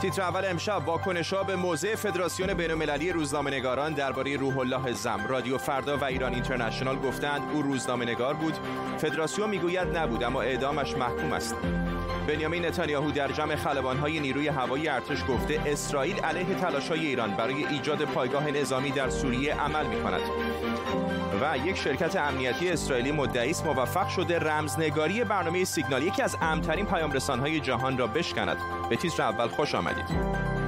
تیتر اول امشب واکنش به موضع فدراسیون بین‌المللی روزنامه‌نگاران درباره روح الله زم رادیو فردا و ایران اینترنشنال گفتند او روزنامه‌نگار بود. فدراسیون می‌گوید نبود اما اعدامش محکوم است. بنیامین نتانیاهو در جمع خلبانهای نیروی هوایی ارتش گفته اسرائیل علیه تلاش‌های ایران برای ایجاد پایگاه نظامی در سوریه عمل می‌کند. و یک شرکت امنیتی اسرائیلی مدعی است موفق شده رمزنگاری برنامه سیگنال یکی از امترین پیام رسانهای جهان را بشکند. به تیتر اول خوش آمدید.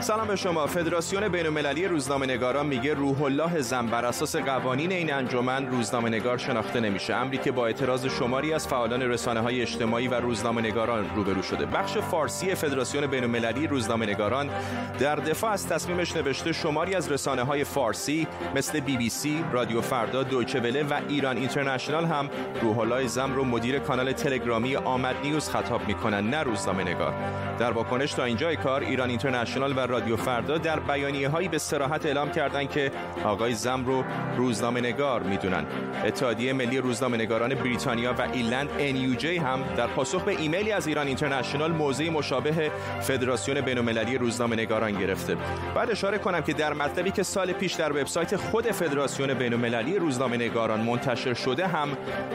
سلام به شما. فدراسیون بین المللی روزنامه‌نگاران میگه روح الله زن بر اساس قوانین این انجمن روزنامه‌نگار شناخته نمیشه. امری که با اعتراض شماری از فعالان رسانه های اجتماعی و روزنامه‌نگاران روبرو شده. بخش فارسی فدراسیون بین المللی روزنامه‌نگاران در دفاع از تصمیمش نوشته شماری از رسانه های فارسی مثل بی بی سی، رادیو فردا، دویچه وله و ایران اینترنشنال هم روح الله زم رو مدیر کانال تلگرامی آمد نیوز خطاب می‌کنن نه روزنامه‌نگار. در واکنش تا اینجای کار ایران اینترنشنال و رادیو فردا در بیانیه هایی به صراحت اعلام کردند که آقای زم رو روزنامه نگار می‌دونن. اتحادیه ملی روزنامه نگاران بریتانیا و ایرلند NUJ هم در پاسخ به ایمیلی از ایران اینترنشنال موضع مشابه فدراسیون بین‌المللی روزنامه نگاران گرفته. بعد اشاره کنم که در مطلبی که سال پیش در وبسایت خود فدراسیون بین‌المللی روزنامه نگاران منتشر شده هم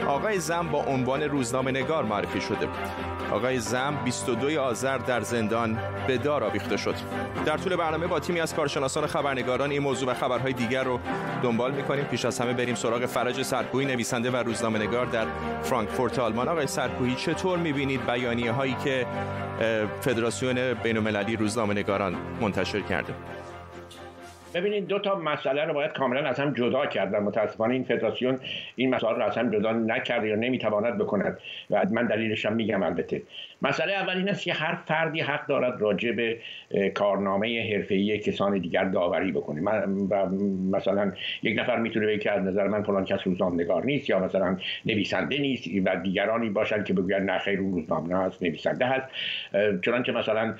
آقای زم با عنوان روزنامه نگار معرفی شده. آقای زم 22 آذر در زندان به دار آویخته شد. در طول برنامه با تیمی از کارشناسان خبرنگاران این موضوع و خبرهای دیگر رو دنبال می‌کنیم. پیش از همه بریم سراغ فرج سرکوهی نویسنده و روزنامه‌نگار در فرانکفورت آلمان. آقای سرکوهی چطور می‌بینید بیانیه هایی که فدراسیون بین المللی روزنامه‌نگاران منتشر کرده؟ ببینید دو تا مسئله رو باید کاملا از هم جدا کرد و متاسفانه این فدراسیون این مسائل رو از هم جدا نکرده یا نمی‌تواند بکند. و من دلیلش هم میگم البته. مسئله اول این است که هر فردی حق دارد راجع به کارنامه حرفه‌ای کسان دیگر داوری بکنه. و مثلا یک نفر می‌تونه بگه که از نظر من فلان کس روزنامه‌نگار نیست یا مثلا نویسنده نیست و دیگرانی باشن که بگوین نه خیر اون روزنامه هست نویسنده هست. چنانچه مثلا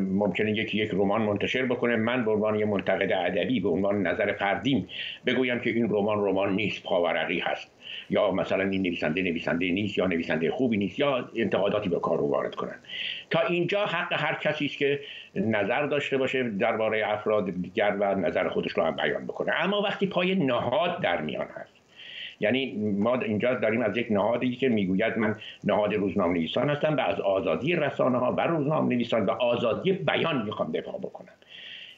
ممکنه یکی یک رمان منتشر بکنه. من به عنوان منتقد ادبی به عنوان نظر فردیم بگویم که این رمان رمان نیست پاورقی هست. یا مثلا این نویسنده نویسنده نیست یا نویسنده خوبی نیست یا انتقاداتی به کار رو وارد کنن. تا اینجا حق هر کسی است که نظر داشته باشه درباره افراد دیگر و نظر خودش رو هم بیان بکنه. اما وقتی پای نهاد در میان هست یعنی ما اینجا داریم از یک نهادی که می‌گوید من نهاد روزنامه نویسان هستم و از آزادی رسانه ها و روزنامه نویسان و آزادی بیان می‌خوام دفاع بکنم.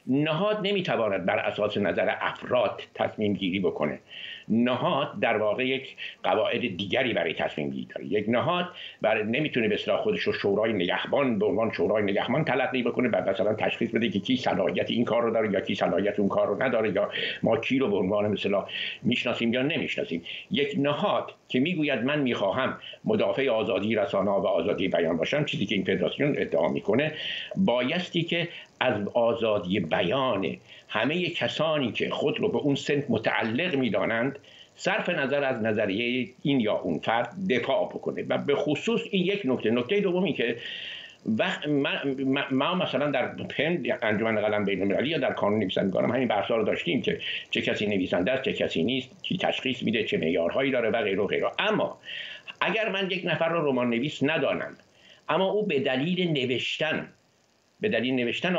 نهاد نمی‌تواند بر اساس نظر افراد تصمیم گیری بکنه. نهاد در واقع یک قواعد دیگری برای تصمیم گیری داره. یک نهاد برای نمی‌تونه به اصطلاح خودش رو شورای نگهبان به عنوان شورای نگهبان تلقی بکنه و مثلا تشخیص بده که کی صلاحیت این کار رو داره یا کی صلاحیت اون کار رو نداره یا ما کی رو به عنوان مثلا می‌شناسیم یا نمی‌شناسیم. یک نهاد که می‌گوید من می‌خواهم مدافع آزادی رسانه و آزادی بیان باشم چیزی که این فدراسیون ادعا می‌کنه بایستی که از آزادی بیان همه کسانی که خود رو به اون سنت متعلق می‌دانند صرف نظر از نظریه این یا اون فرد دفاع بکنه. و به خصوص این یک نکته. نکته دومی که وقت ما مثلا در پن انجمن قلم بین المللی یا در کانون نویسندگانم همین بحثا رو داشتیم که چه کسی نویسنده است چه کسی نیست کی تشخیص میده چه معیارهایی داره و غیره و غیره. اما اگر من یک نفر رو رمان نویس ندانم اما او به دلیل نوشتن به دلیل نوشتن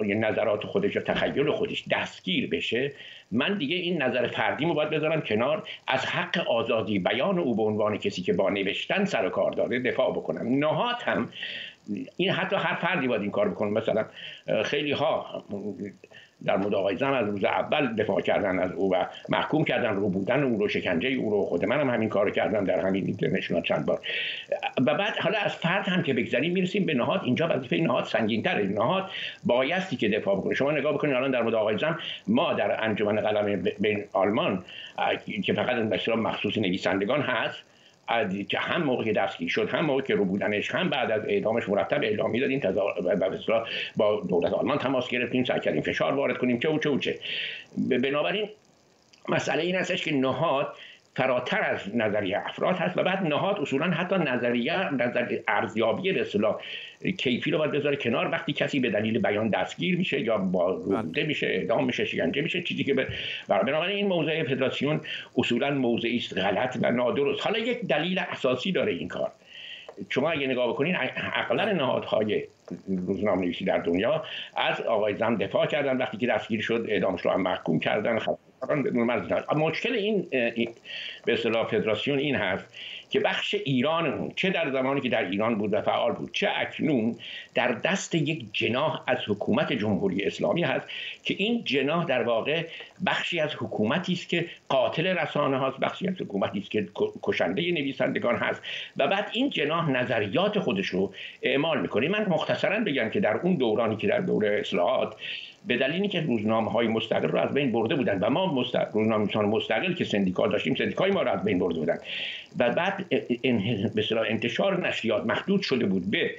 نظرات خودش و تخیل خودش دستگیر بشه من دیگه این نظر فردیمو باید بذارم کنار. از حق آزادی بیان او به عنوان کسی که با نوشتن سر و کار داره دفاع بکنم. نهات هم این حتی هر فردی باید این کار بکنه. مثلا خیلی ها در مورد آقای زم از روز اول دفاع کردن از او و محکوم کردن رو بودن او رو شکنجه او رو خود منم هم همین کارو کردم در همین اینترنشنال چند بار. و بعد حالا از فرد هم که بگذریم می‌رسیم به نهاد. اینجا وظیفه نهاد تره نهاد بایستی که دفاع بکنه. شما نگاه بکنید الان در مورد آقای زم ما در انجمن قلم بین آلمان که فقط به مخصوص نویسندگان هست که هم موقع دستگیر شد هم موقع که رو بودنش هم بعد از اعدامش مرتب اعلام می‌دادیم با دولت آلمان تماس گرفتیم سعی کردیم فشار وارد کنیم چه و چه و چه. بنابراین مسئله این هستش که نهاد فراتر از نظریه افراد هست و بعد نهاد اصولا حتی نظریه نظر ارزیابی به اصطلاح کیفی رو باید بذاره کنار. وقتی کسی به دلیل بیان دستگیر میشه یا بازده میشه اعدام میشه شکنجه میشه چیزی که به بنابراین این موضع فدراسیون اصولا موضعی است غلط و نادرست. حالا یک دلیل اساسی داره این کار. شما اگه نگاه بکنین اقلا نهادهای روزنامه نویسی در دنیا از آقای زم دفاع کردن. وقتی که دستگیر شد اعدامش رو هم محکوم کردن مشکل این به اصطلاح فدراسیون این هست که بخش ایران چه در زمانی که در ایران بود و فعال بود چه اکنون در دست یک جناح از حکومت جمهوری اسلامی هست که این جناح در واقع بخشی از حکومتی است که قاتل رسانه هاست بخشی از حکومتی است که کشنده نویسندگان هست و بعد این جناح نظریات خودش رو اعمال می‌کنه. من مختصرا بگم که در اون دورانی که در دوره اصلاحات به دلیلی که روزنامه های مستقل رو از بین برده بودن و ما مستقل روزنامه مستقل که سندیکا داشتیم سندیکای ما رو از بین برده بودن. و بعد به انتشار نشریات محدود شده بود به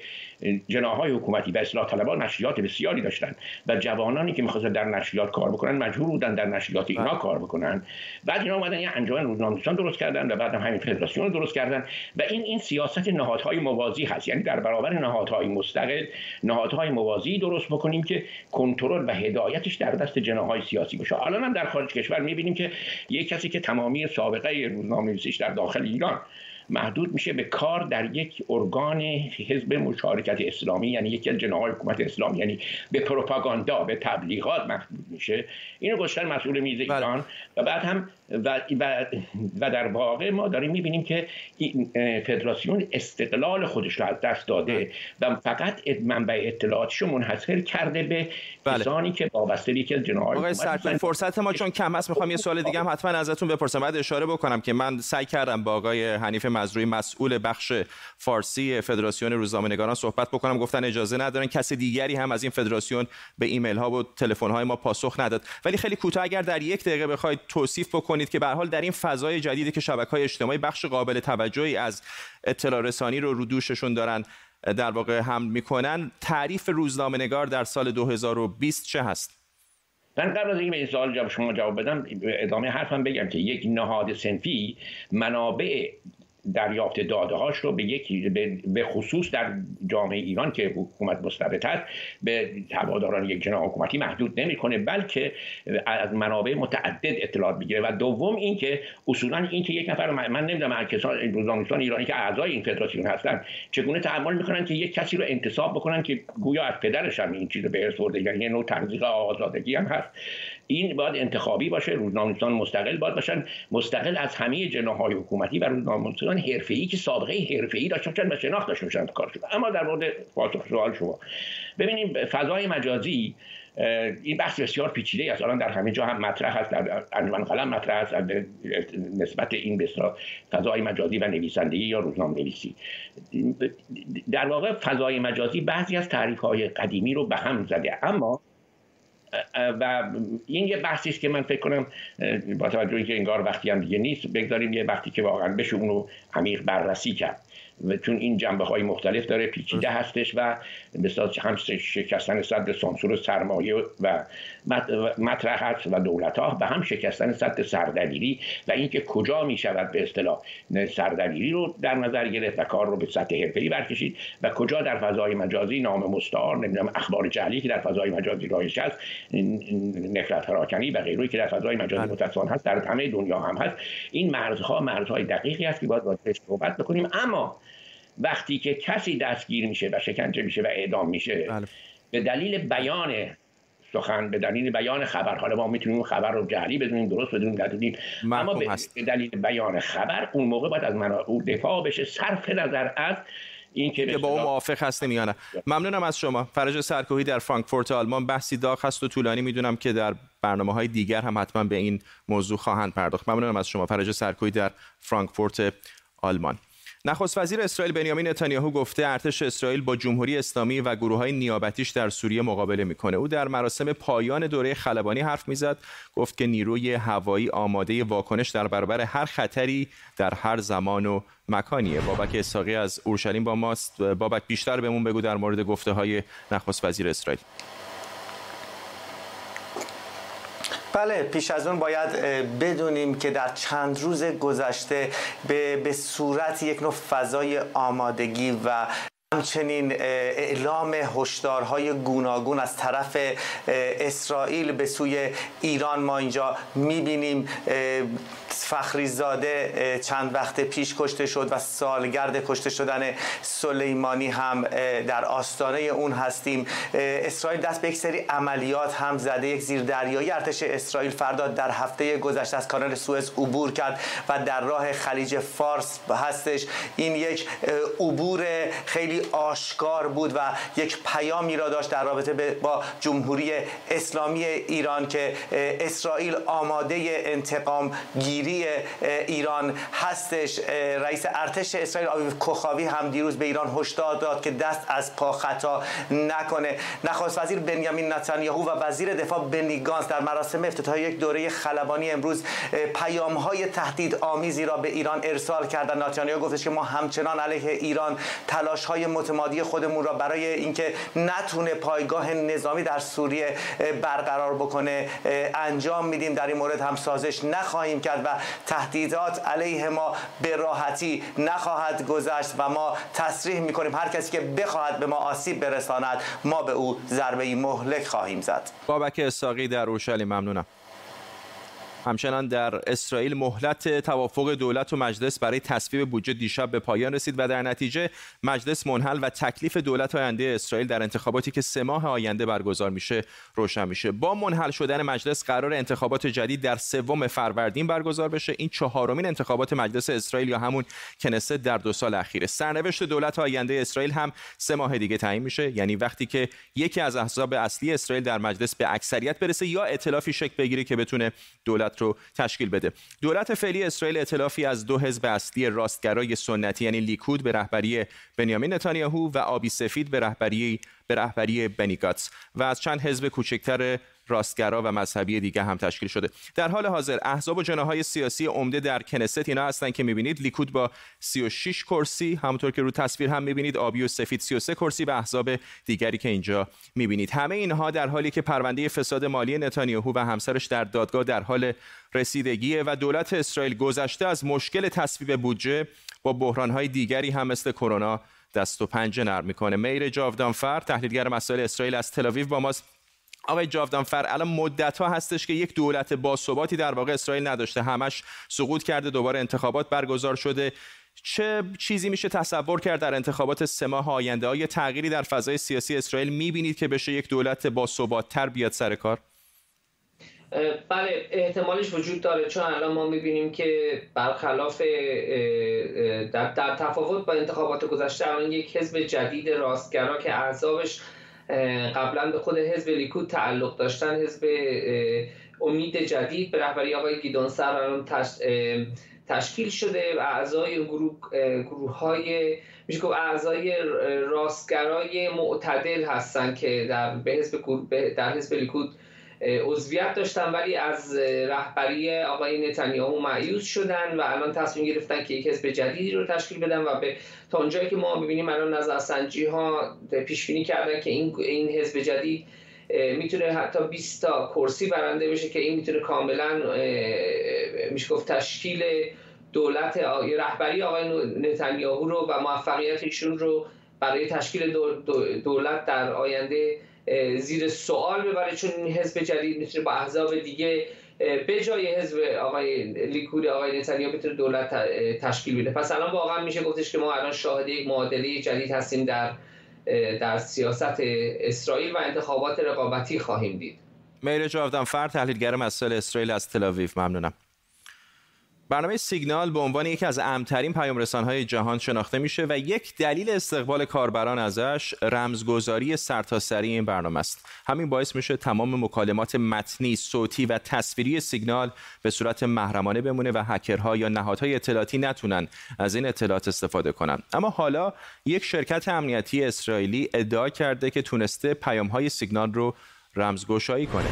جناهای حکومتی و اصلاح طلبان نشریات بسیاری داشتن و جوانانی که می‌خواستن در نشریات کار بکنن مجبور بودن در نشریات اینا بله. کار بکنن. بعد اینا اومدن یه انجمن روزنامه‌نویسان درست کردن و بعد هم همین فدراسیون درست کردن و این این سیاست نهادهای موازی هست. یعنی در برابر نهادهای مستقل نهادهای موازی درست بکنیم که کنترل و هدایتش در دست جناهای سیاسی باشه. الان هم در خارج کشور می‌بینیم که یک کسی که تمامی سابقه روزنامه‌نویسیش در داخل ایران محدود میشه به کار در یک ارگان حزب مشارکت اسلامی یعنی یکی از جناهای حکومت اسلامی یعنی به پروپاگاندا به تبلیغات محدود میشه. اینو گذاشتن مسئول میز بله. ایران. و بعد هم و, و, و در واقع ما داریم می‌بینیم که این فدراسیون استقلال خودش رو از دست داده و فقط منبع اطلاعاتش رو منحصر کرده به بله. کسانی که وابسته به یکی از جناهای فرصت ما چون کم هست می‌خوام یه سوال دیگه هم حتما ازتون بپرسم. بعد اشاره بکنم که من سعی کردم با آقای حنیف مزروی مسئول بخش فارسی فدراسیون روزنامه‌نگاران صحبت بکنم گفتن اجازه ندارن کسی دیگری هم از این فدراسیون به ایمیل ها و تلفن های ما پاسخ نداد ولی خیلی کوتاه اگر در یک دقیقه بخواید توصیف بکنید که به حال در این فضای جدیدی که شبکه های اجتماعی بخش قابل توجهی از اطلاع رسانی رو رو دوششون دارن در واقع حمل می‌کنن تعریف روزنامه نگار در سال 2020 چه هست؟ من قبل از اینکه به این سوال شما جواب بدم ادامه حرفم بگم که یک نهاد سنفی منابع دریافت داده هاش رو به یکی به خصوص در جامعه ایران که حکومت مستبد هست به هواداران یک جناح حکومتی محدود نمی‌کنه بلکه از منابع متعدد اطلاعات می‌گیره. و دوم اینکه اصولا اینکه یک نفر من نمی‌دونم کسان روزنامه‌نویسان ایرانی که اعضای این فدراسیون هستن چگونه تحمل می‌کنن که یک کسی رو انتصاب بکنن که گویا از پدرش هم این چیز به ارث برده یعنی نوع تزریق آزادگی هم هست. این باید انتخابی باشه روزنامه‌نویسان مستقل باید باشن مستقل از همه جناح‌های حکومتی و روزنامه‌نویسان حرفه‌ای که سابقه حرفه‌ای داشتن باشن و شناخت داشته باشن کار اما در مورد پاسخ سوال شما. ببینیم فضای مجازی این بحث بسیار پیچیده است. الان در همه جا هم مطرح است در انجمن قلم مطرح است نسبت این به فضای مجازی و نویسندگی یا روزنامه در واقع فضای مجازی بعضی از تعریف های قدیمی رو به هم زده. اما و این یه بحثی است که من فکر کنم با توجه که انگار وقتی هم دیگه نیست بگذاریم یه وقتی که واقعا بشه اونو عمیق بررسی کرد. چون این جنبه های مختلف داره پیچیده هستش و مثلا هم شکستن صد سانسور سرمایه و مطرح هست و دولت ها به هم شکستن صد سردبیری و اینکه کجا می شود به اصطلاح سردبیری رو در نظر گرفت و کار رو به سطح حرفه‌ای برکشید و کجا در فضای مجازی نام مستعار نمی‌دونم اخبار جعلی که در فضای مجازی رایج هست نفرت پراکنی و غیره که در فضای مجازی بله. متصان هست در همه دنیا هم هست. این مرزها مرزهای دقیقی است که باید راجعش صحبت بکنیم. اما وقتی که کسی دستگیر میشه و شکنجه میشه و اعدام میشه بله. به دلیل بیان سخن به دلیل بیان خبر حالا ما می‌تونیم خبر رو جعلی بدونیم درست بدونیم ندونیم اما به, دلیل بیان خبر اون موقع باید از من دفاع بشه صرف نظر از این که با اون موافق هستیم یا نه. ممنونم از شما. فرج سرکوهی در فرانکفورت آلمان بحثی داغ هست و طولانی. می‌دونم که در برنامه های دیگر هم حتما به این موضوع خواهند پرداخت. ممنونم از شما فرج سرکوهی در فرانکفورت آلمان. نخست وزیر اسرائیل بنیامین نتانیاهو گفته ارتش اسرائیل با جمهوری اسلامی و گروه های نیابتیش در سوریه مقابله می‌کنه. او در مراسم پایان دوره خلبانی حرف می‌زد گفت که نیروی هوایی آماده واکنش در برابر هر خطری در هر زمان و مکانیه. بابک اساقی از اورشلیم با ماست. بابک بیشتر بهمون بگو در مورد گفته های نخست وزیر اسرائیل. بله پیش از اون باید بدونیم که در چند روز گذشته به, به صورت یک نوع فضای آمادگی و همچنین اعلام هشدارهای گوناگون از طرف اسرائیل به سوی ایران ما اینجا می‌بینیم. فخریزاده چند وقت پیش کشته شد و سالگرد کشته شدن سلیمانی هم در آستانه اون هستیم. اسرائیل دست به یک سری عملیات هم زده یک زیردریایی ارتش اسرائیل فردا در هفته گذشته از کانال سوئز عبور کرد و در راه خلیج فارس هستش. این یک عبور خیلی آشکار بود و یک پیامی را داشت در رابطه با جمهوری اسلامی ایران که اسرائیل آماده انتقام گیری ایران هستش. رئیس ارتش اسرائیل آویو کوخاوی هم دیروز به ایران هشدار داد که دست از پا خطا نکنه. نخست وزیر بنیامین نتانیاهو و وزیر دفاع بنی گانس در مراسم افتتاحیه یک دوره خلبانی امروز پیام های تهدید آمیزی را به ایران ارسال کردن نتانیاهو گفتش که ما همچنان علیه ایران تلاش های متمادی خودمون را برای اینکه نتونه پایگاه نظامی در سوریه برقرار بکنه انجام میدیم. در این مورد هم سازش نخواهیم کرد و تهدیدات علیه ما به راحتی نخواهد گذشت و ما تصریح می‌کنیم. هر کسی که بخواهد به ما آسیب برساند ما به او ضربه مهلک خواهیم زد. بابک اساقی در اورشلیم ممنونم. همچنان در اسرائیل مهلت توافق دولت و مجلس برای تصویب بودجه دیشب به پایان رسید و در نتیجه مجلس منحل و تکلیف دولت آینده اسرائیل در انتخاباتی که سه ماه آینده برگزار میشه روشن میشه. با منحل شدن مجلس قرار انتخابات جدید در سوم فروردین برگزار بشه. این چهارمین انتخابات مجلس اسرائیل یا همون کنست در دو سال اخیره. سرنوشت دولت آینده اسرائیل هم سه ماه دیگه تعیین میشه. یعنی وقتی که یکی از احزاب اصلی اسرائیل در مجلس به اکثریت برسه یا ائتلافی شکل بگیره که بتونه دولت رو تشکیل بده. دولت فعلی اسرائیل ائتلافی از دو حزب اصلی راستگرای سنتی یعنی لیکود به رهبری بنیامین نتانیاهو و آبی سفید به رهبری به رهبری بنیگاتس و از چند حزب کوچکتر راستگرا و مذهبی دیگه هم تشکیل شده. در حال حاضر احزاب و جناهای سیاسی عمده در کنست اینا هستن که می‌بینید لیکود با 36 کرسی همونطور که رو تصویر هم می‌بینید آبی و سفید 33 کرسی و احزاب دیگری که اینجا می‌بینید. همه اینها در حالی که پرونده فساد مالی نتانیاهو و همسرش در دادگاه در حال رسیدگیه و دولت اسرائیل گذشته از مشکل تصویب بودجه با بحرانهای دیگری هم مثل کرونا دست و پنجه نرم می‌کنه. میر جاودانفر تحلیلگر مسائل اسرائیل از تل با ماست. آقای جاودانفر الان مدت ها هستش که یک دولت باثباتی در واقع اسرائیل نداشته. همش سقوط کرده دوباره انتخابات برگزار شده. چه چیزی میشه تصور کرد در انتخابات سه ماه آینده؟ های تغییری در فضای سیاسی اسرائیل می‌بینید که بشه یک دولت تر بیاد سر کار؟ بله احتمالش وجود داره. چون الان ما می‌بینیم که برخلاف در, در تفاوت با انتخابات گذشته الان یک حزب جدید راستگرا که اعضابش قبلا به خود حزب لیکود تعلق داشتن حزب امید جدید به رهبری آقای گیدون سر تشکیل شده و اعضای گروه, گروه های میشه گفت اعضای راستگرای معتدل هستن که در به حزب در حزب لیکود عضویت داشتن ولی از رهبری آقای نتانیاهو معیوز شدن و الان تصمیم گرفتن که یک حزب جدیدی رو تشکیل بدن و به تا اونجایی که ما ببینیم الان نظرسنجی ها پیش بینی کردن که این این حزب جدید می‌تونه حتی 20 تا کرسی برنده بشه که این می‌تونه کاملا میشه گفت تشکیل دولت رهبری آقای نتانیاهو رو و موفقیت ایشون رو برای تشکیل دولت در آینده زیر سوال ببره چون این حزب جدید می‌تونه با احزاب دیگه به جای حزب آقای لیکود آقای نتانیاهو بتونه دولت تشکیل بده. پس الان واقعا میشه گفتش که ما الان شاهد یک معادله جدید هستیم در در سیاست اسرائیل و انتخابات رقابتی خواهیم دید. میر جاودان فر تحلیلگر مسائل اسرائیل از تل ممنونم. برنامه سیگنال به عنوان یکی از امترین پیامرسانهای جهان شناخته میشه و یک دلیل استقبال کاربران ازش رمزگذاری سرتاسری این برنامه است. همین باعث میشه تمام مکالمات متنی صوتی و تصویری سیگنال به صورت محرمانه بمونه و هکرها یا نهادهای اطلاعاتی نتونن از این اطلاعات استفاده کنن. اما حالا یک شرکت امنیتی اسرائیلی ادعا کرده که تونسته پیامهای سیگنال رو رمزگشایی کنه.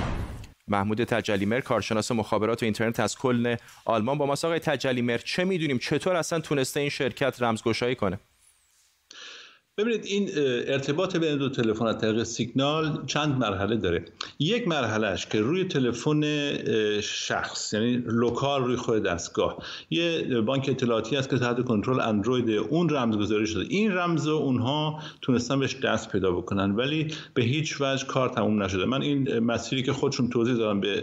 محمود تجلیمر کارشناس مخابرات و اینترنت از کلن آلمان. با ما آقای تجلیمر چه می‌دونیم؟ چطور اصلا تونسته این شرکت رمزگشایی کنه؟ ببینید این ارتباط بین دو تلفن از طریق سیگنال چند مرحله داره. یک مرحلهش که روی تلفن شخص یعنی لوکال روی خود دستگاه. یه بانک اطلاعاتی است که تحت کنترل اندروید اون رمز گذاری شده. این رمز اونها تونستن بهش دست پیدا بکنن ولی به هیچ وجه کار تموم نشده. من این مسیری که خودشون توضیح دادم به,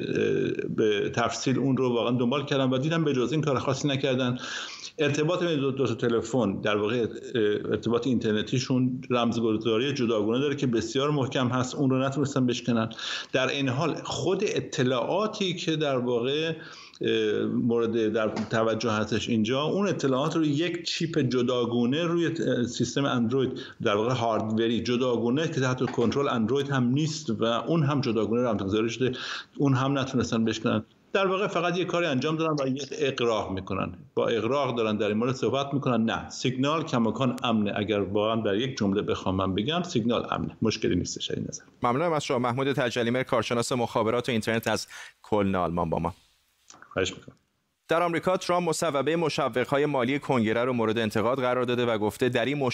به تفصیل اون رو واقعا دنبال کردم و دیدم به جز این کار خاصی نکردن. ارتباط بین دو, دو تلفن در واقع ارتباط اینترنتیشون رمزگذاری جداگانه داره که بسیار محکم هست. اون رو نتونستن بشکنن. در این حال خود اطلاعاتی که در واقع مورد در توجه هستش اینجا اون اطلاعات رو یک چیپ جداگونه روی سیستم اندروید در واقع هاردوری جداگونه که تحت کنترل اندروید هم نیست و اون هم جداگونه رمزگذاری شده اون هم نتونستن بشکنن. در واقع فقط یه کاری انجام دارن و یه اقراق می‌کنن. با اقراق دارن در این مورد صحبت می‌کنن. نه سیگنال کماکان امنه اگر واقعا در یک جمله بخوام من بگم سیگنال امنه مشکلی نیستش این نظر. ممنونم از شما. محمود تجلیمر کارشناس مخابرات و اینترنت از کلن آلمان با ما. خواهش می‌کنم. در آمریکا ترامپ مصوبه های مالی کنگره رو مورد انتقاد قرار داده و گفته در این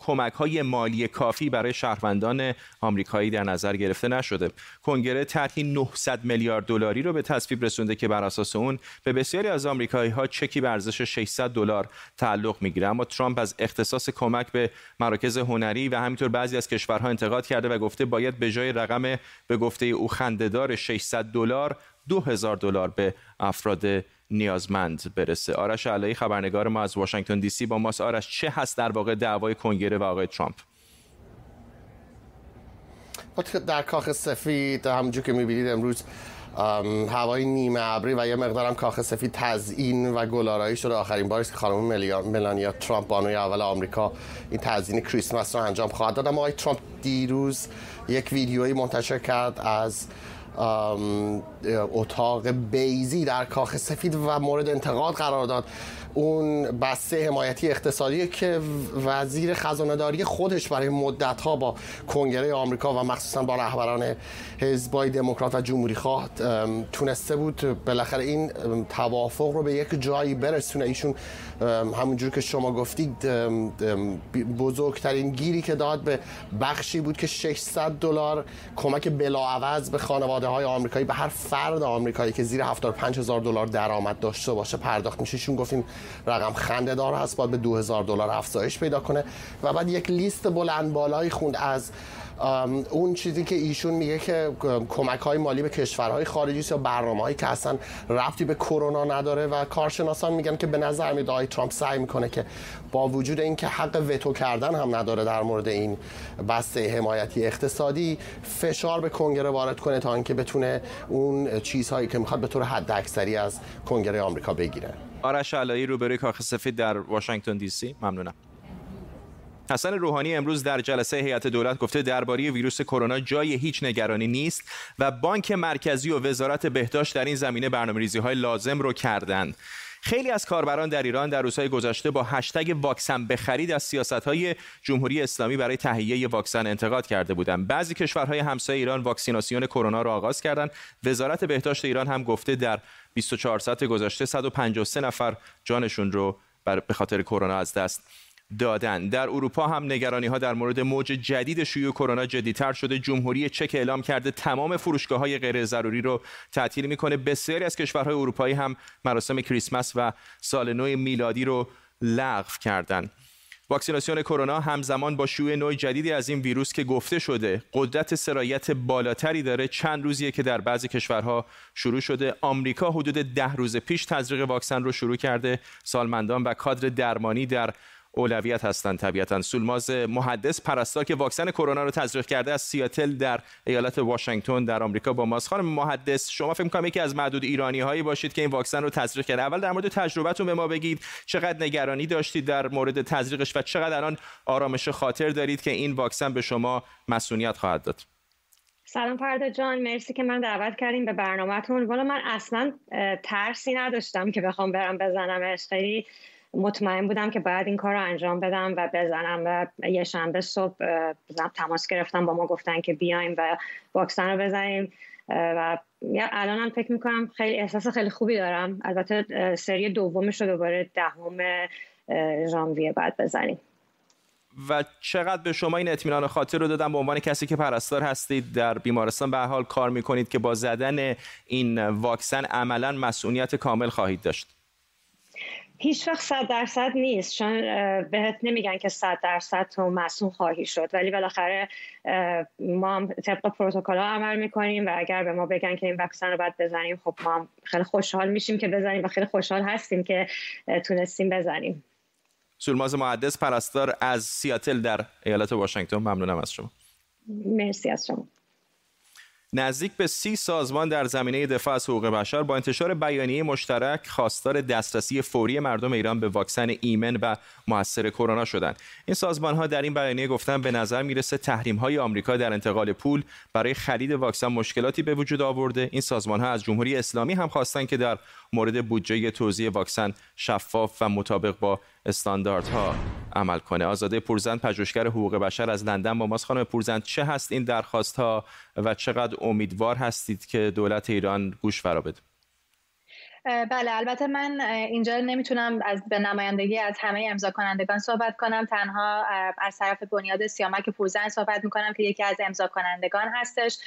کمک های مالی کافی برای شهروندان آمریکایی در نظر گرفته نشده. کنگره طرحی 900 میلیارد دلاری رو به تصویب رسونده که بر اساس اون به بسیاری از ها چکی به ارزش 600 دلار تعلق می‌گیره اما ترامپ از اختصاص کمک به مراکز هنری و همینطور بعضی از کشورها انتقاد کرده و گفته باید به جای رقم به گفته او خندهدار 600 دلار 2000 دلار به افراد نیازمند برسه. آرش علایی خبرنگار ما از واشنگتن دی سی با ماست. آرش چه هست در واقع دعوای کنگره و آقای ترامپ؟ در کاخ سفید همونجور که می‌بینید امروز هوای نیمه ابری و یه مقدارم کاخ سفید تزیین و گلارایی شده آخرین باری که خانم ملانیا ترامپ بانوی اول آمریکا این تزیین کریسمس رو انجام خواهد داد. اما آقای ترامپ دیروز یک ویدیویی منتشر کرد از اتاق بیزی در کاخ سفید و مورد انتقاد قرار داد. اون بسته حمایتی اقتصادی که وزیر خزانهداری خودش برای مدت ها با کنگره آمریکا و مخصوصا با رهبران حزبای دموکرات و جمهوری خواه تونسته بود بالاخره این توافق رو به یک جایی برسونه. ایشون همونجور که شما گفتید بزرگترین گیری که داد به بخشی بود که 600 دلار کمک بلاعوض به خانواده های آمریکایی به هر فرد آمریکایی که زیر 75 هزار دلار درآمد داشته باشه پرداخت میشه. ایشون گفتیم رقم خنده دار هست باید به 2000 دلار افزایش پیدا کنه. و بعد یک لیست بلند بالایی خوند از اون چیزی که ایشون میگه که کمک های مالی به کشورهای خارجی یا برنامه هایی که اصلا ربطی به کرونا نداره و کارشناسان میگن که به نظر میاد آقای ترامپ سعی می‌کنه که با وجود اینکه حق وتو کردن هم نداره در مورد این بسته حمایتی اقتصادی فشار به کنگره وارد کنه تا اینکه بتونه اون چیزهایی که می‌خواد به طور حد اکثری از کنگره آمریکا بگیره. آرش علایی روبروی کاخ سفید در واشنگتن دی سی. ممنونم. حسن روحانی امروز در جلسه هیئت دولت گفته درباره ویروس کرونا جای هیچ نگرانی نیست و بانک مرکزی و وزارت بهداشت در این زمینه برنامه‌ریزی های لازم رو کردند. خیلی از کاربران در ایران در روزهای گذشته با هشتگ واکسن بخرید از های جمهوری اسلامی برای تهیه واکسن انتقاد کرده بودند. بعضی کشورهای همسایه ایران واکسیناسیون کرونا را آغاز کردند. وزارت بهداشت ایران هم گفته در 24 ساعت گذشته 153 نفر جانشون رو به خاطر کرونا از دست دادن. در اروپا هم نگرانی ها در مورد موج جدید شیوع کرونا جدیتر شده. جمهوری چک اعلام کرده تمام فروشگاه های غیر ضروری رو تعطیل می‌کنه. بسیاری از کشورهای اروپایی هم مراسم کریسمس و سال نو میلادی رو لغو کردند واکسیناسیون کرونا همزمان با شیوع نوع جدیدی از این ویروس که گفته شده قدرت سرایت بالاتری داره. چند روزیه که در بعضی کشورها شروع شده. آمریکا حدود ده روز پیش تزریق واکسن رو شروع کرده. سالمندان و کادر درمانی در اولویت هستند طبیعتا. سولماز محدث پرستار که واکسن کرونا رو تزریق کرده از سیاتل در ایالت واشنگتن در آمریکا با ماست. خانم محدث شما فکر کنم یکی از معدود ایرانی هایی باشید که این واکسن رو تزریق کرده. اول در مورد تجربتون به ما بگید. چقدر نگرانی داشتید در مورد تزریقش و چقدر الان آرامش خاطر دارید که این واکسن به شما مسئولیت خواهد داد؟ سلام فردا جان. مرسی که من دعوت کردیم به برنامهتون. والا من اصلا ترسی نداشتم که بخوام برم بزنم خیلی مطمئن بودم که باید این کار رو انجام بدم و بزنم و یه شنبه صبح تماس گرفتم با ما گفتن که بیایم و واکسن رو بزنیم. و الان هم فکر می‌کنم خیلی احساس خیلی خوبی دارم. البته سری دومش رو دوباره دهم ژانویه بعد بزنیم. و چقدر به شما این اطمینان خاطر رو دادم؟ به عنوان کسی که پرستار هستید در بیمارستان به حال کار می‌کنید که با زدن این واکسن عملا مسئولیت کامل خواهید داشت. هیچ وقت صد درصد نیست. چون بهت نمیگن که صد درصد تو مسئول خواهی شد. ولی بالاخره ما هم طبق پروتکل عمل می‌کنیم و اگر به ما بگن که این واکسن رو باید بزنیم خب ما هم خیلی خوشحال میشیم که بزنیم و خیلی خوشحال هستیم که تونستیم بزنیم. سولماز معدس پرستار از سیاتل در ایالت واشنگتن. ممنونم از شما. مرسی از شما. نزدیک به سی سازمان در زمینه دفاع از حقوق بشر با انتشار بیانیه مشترک خواستار دسترسی فوری مردم ایران به واکسن ایمن و موثر کرونا شدند. این سازمان ها در این بیانیه گفتن به نظر می‌رسه تحریم های آمریکا در انتقال پول برای خرید واکسن مشکلاتی به وجود آورده. این سازمان ها از جمهوری اسلامی هم خواستن که در مورد بودجه توزیع واکسن شفاف و مطابق با استانداردها عمل کنه. آزاده پورزند پژوهشگر حقوق بشر از لندن با ماست. خانم پورزند چه هست این درخواست ها و چقدر امیدوار هستید که دولت ایران گوش فرا بده؟ بله البته من اینجا نمی‌تونم از به نمایندگی از همه امضا کنندگان صحبت کنم. تنها از طرف بنیاد سیامک پورزن صحبت می‌کنم که یکی از امضا کنندگان هستش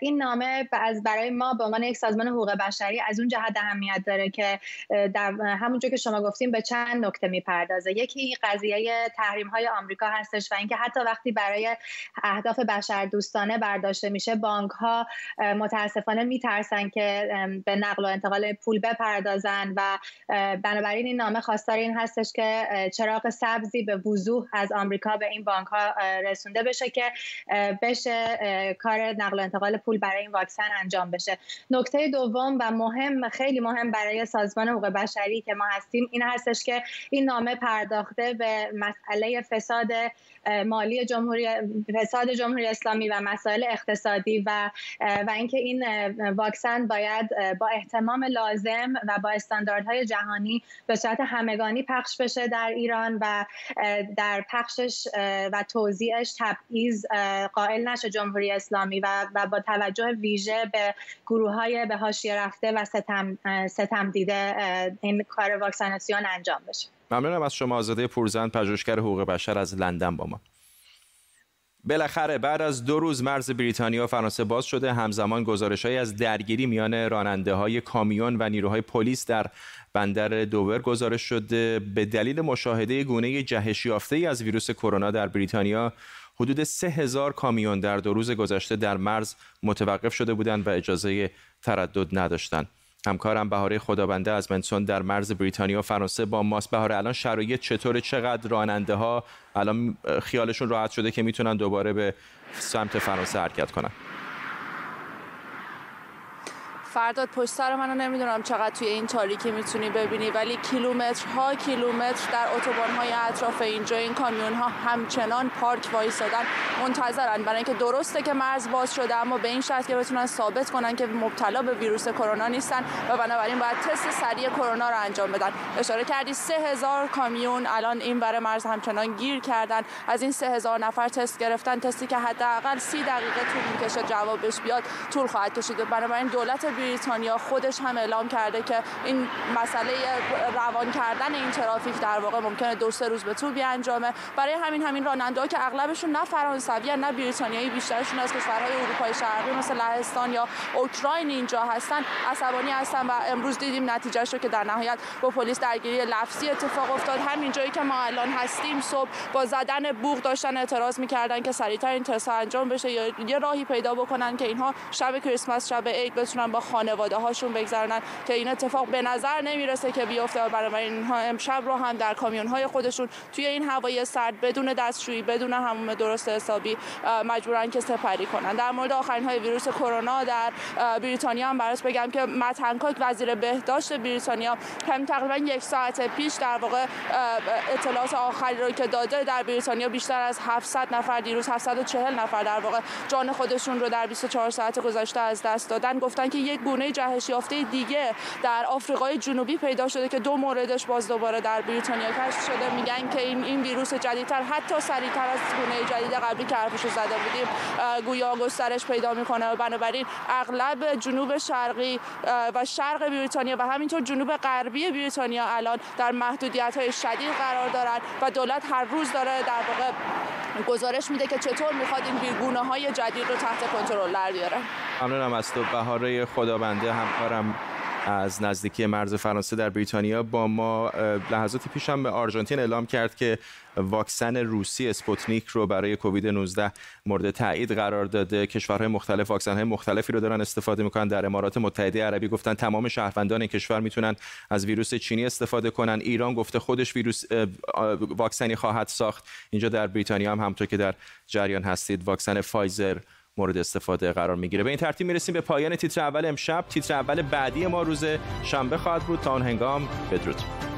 این نامه از برای ما به عنوان یک سازمان حقوق بشری از اون جهت اهمیت داره که در همونجور که شما گفتیم به چند نکته می‌پردازه. یکی قضیه تحریم های آمریکا هستش و اینکه حتی وقتی برای اهداف بشر دوستانه برداشته میشه بانک ها متاسفانه میترسن که به نقل و انتقال پول بپردازن و بنابراین این نامه خواستار این هستش که چراغ سبزی به وضوح از آمریکا به این بانک ها رسونده بشه که بشه کار نقل و انتقال پول برای این واکسن انجام بشه. نکته دوم و مهم خیلی مهم برای سازمان حقوق بشری که ما هستیم این هستش که این نامه پرداخته به مسئله فساد مالی جمهوری فساد جمهوری اسلامی و مسائل اقتصادی و و اینکه این واکسن باید با احتمام لازم و با استانداردهای جهانی به صورت همگانی پخش بشه در ایران و در پخشش و توزیعش تبعیض قائل نشه جمهوری اسلامی و, و با توجه ویژه به گروه های به حاشیه رفته و ستم, ستم دیده این کار واکسیناسیون انجام بشه. ممنونم از شما آزاده پورزند پژوهشگر حقوق بشر از لندن با ما. بالاخره بعد از دو روز مرز بریتانیا و فرانسه باز شده همزمان گزارش از درگیری میان راننده های کامیون و نیروهای پلیس در بندر دوور گزارش شده. به دلیل مشاهده گونه جهش یافته ای از ویروس کرونا در بریتانیا حدود سه هزار کامیون در دو روز گذشته در مرز متوقف شده بودند و اجازه تردد نداشتند. همکارم بهاره خدابنده از منسون در مرز بریتانیا و فرانسه با ماست. بهاره الان شرایط چطور چقدر راننده ها الان خیالشون راحت شده که می‌تونن دوباره به سمت فرانسه حرکت کنن. فرداد پشت سر منو نمی‌دونم چقدر توی این تاریکی می‌تونی ببینی ولی کیلومترها کیلومتر در اتوبان های اطراف اینجا این کامیون ها همچنان پارک وایسادن. منتظرن. برای اینکه درسته که مرز باز شده اما به این شرط که بتونن ثابت کنن که مبتلا به ویروس کرونا نیستن و بنابراین باید تست سریع کرونا رو انجام بدن. اشاره کردی سه هزار کامیون الان این برای مرز همچنان گیر کردن. از این سه هزار نفر تست گرفتن تستی که حداقل سی دقیقه طول می‌کشه جوابش بیاد طول خواهد کشید. بنابراین دولت بریتانیا خودش هم اعلام کرده که این مسئله روان کردن این ترافیک در واقع ممکنه دو سه روز به طول بیانجامه. برای همین همین راننده که اغلبشون نه فرانسوی نه بریتانیایی بیشترشون از کشورهای اروپای شرقی مثل لهستان یا اوکراین اینجا هستن عصبانی هستن و امروز دیدیم نتیجه رو که در نهایت با پلیس درگیری لفظی اتفاق افتاد. همین جایی که ما الان هستیم صبح با زدن بوق داشتن اعتراض می‌کردن که سریعتر این تست انجام بشه یا یه راهی پیدا بکنن که اینها شب کریسمس شب عید بتونن با خانواده هاشون بگذرونن که این اتفاق به نظر نمی‌رسه که بیفته برای اینها امشب رو هم در کامیون های خودشون توی این هوای سرد بدون دستشویی بدون هموم درست حسابی مجبورن که سپری کنن. در مورد آخرین های ویروس کرونا در بریتانیا هم براش بگم که مت هنکاک وزیر بهداشت بریتانیا هم تقریبا یک ساعت پیش در واقع اطلاعات آخری رو که داده در بریتانیا بیشتر از 700 نفر دیروز 740 نفر در واقع جان خودشون رو در 24 ساعت گذشته از دست دادن. گفتن که یک یک گونه جهش یافته دیگه در آفریقای جنوبی پیدا شده که دو موردش باز دوباره در بریتانیا کشف شده. میگن که این این ویروس جدیدتر حتی سریعتر از گونه جدید قبلی که حرفش زده بودیم گویا گسترش پیدا می‌کنه. و بنابراین اغلب جنوب شرقی و شرق بریتانیا و همینطور جنوب غربی بریتانیا الان در محدودیت های شدید قرار دارند و دولت هر روز داره در واقع گزارش میده که چطور می‌خواد این بیگونه های جدید رو تحت کنترل در بیاره. ممنونم از تو بهاره خدابنده همکارم از نزدیکی مرز فرانسه در بریتانیا با ما لحظات پیش هم آرژانتین اعلام کرد که واکسن روسی اسپوتنیک رو برای کووید 19 مورد تایید قرار داده. کشورهای مختلف واکسن های مختلفی رو دارن استفاده می‌کنن. در امارات متحده عربی گفتن تمام شهروندان این کشور می‌تونن از ویروس چینی استفاده کنن. ایران گفته خودش ویروس واکسنی خواهد ساخت. اینجا در بریتانیا هم همونطور که در جریان هستید واکسن فایزر مورد استفاده قرار می‌گیره. به این ترتیب می‌رسیم به پایان تیتر اول امشب. تیتر اول بعدی ما روز شنبه خواهد بود. تا آن هنگام بدرود.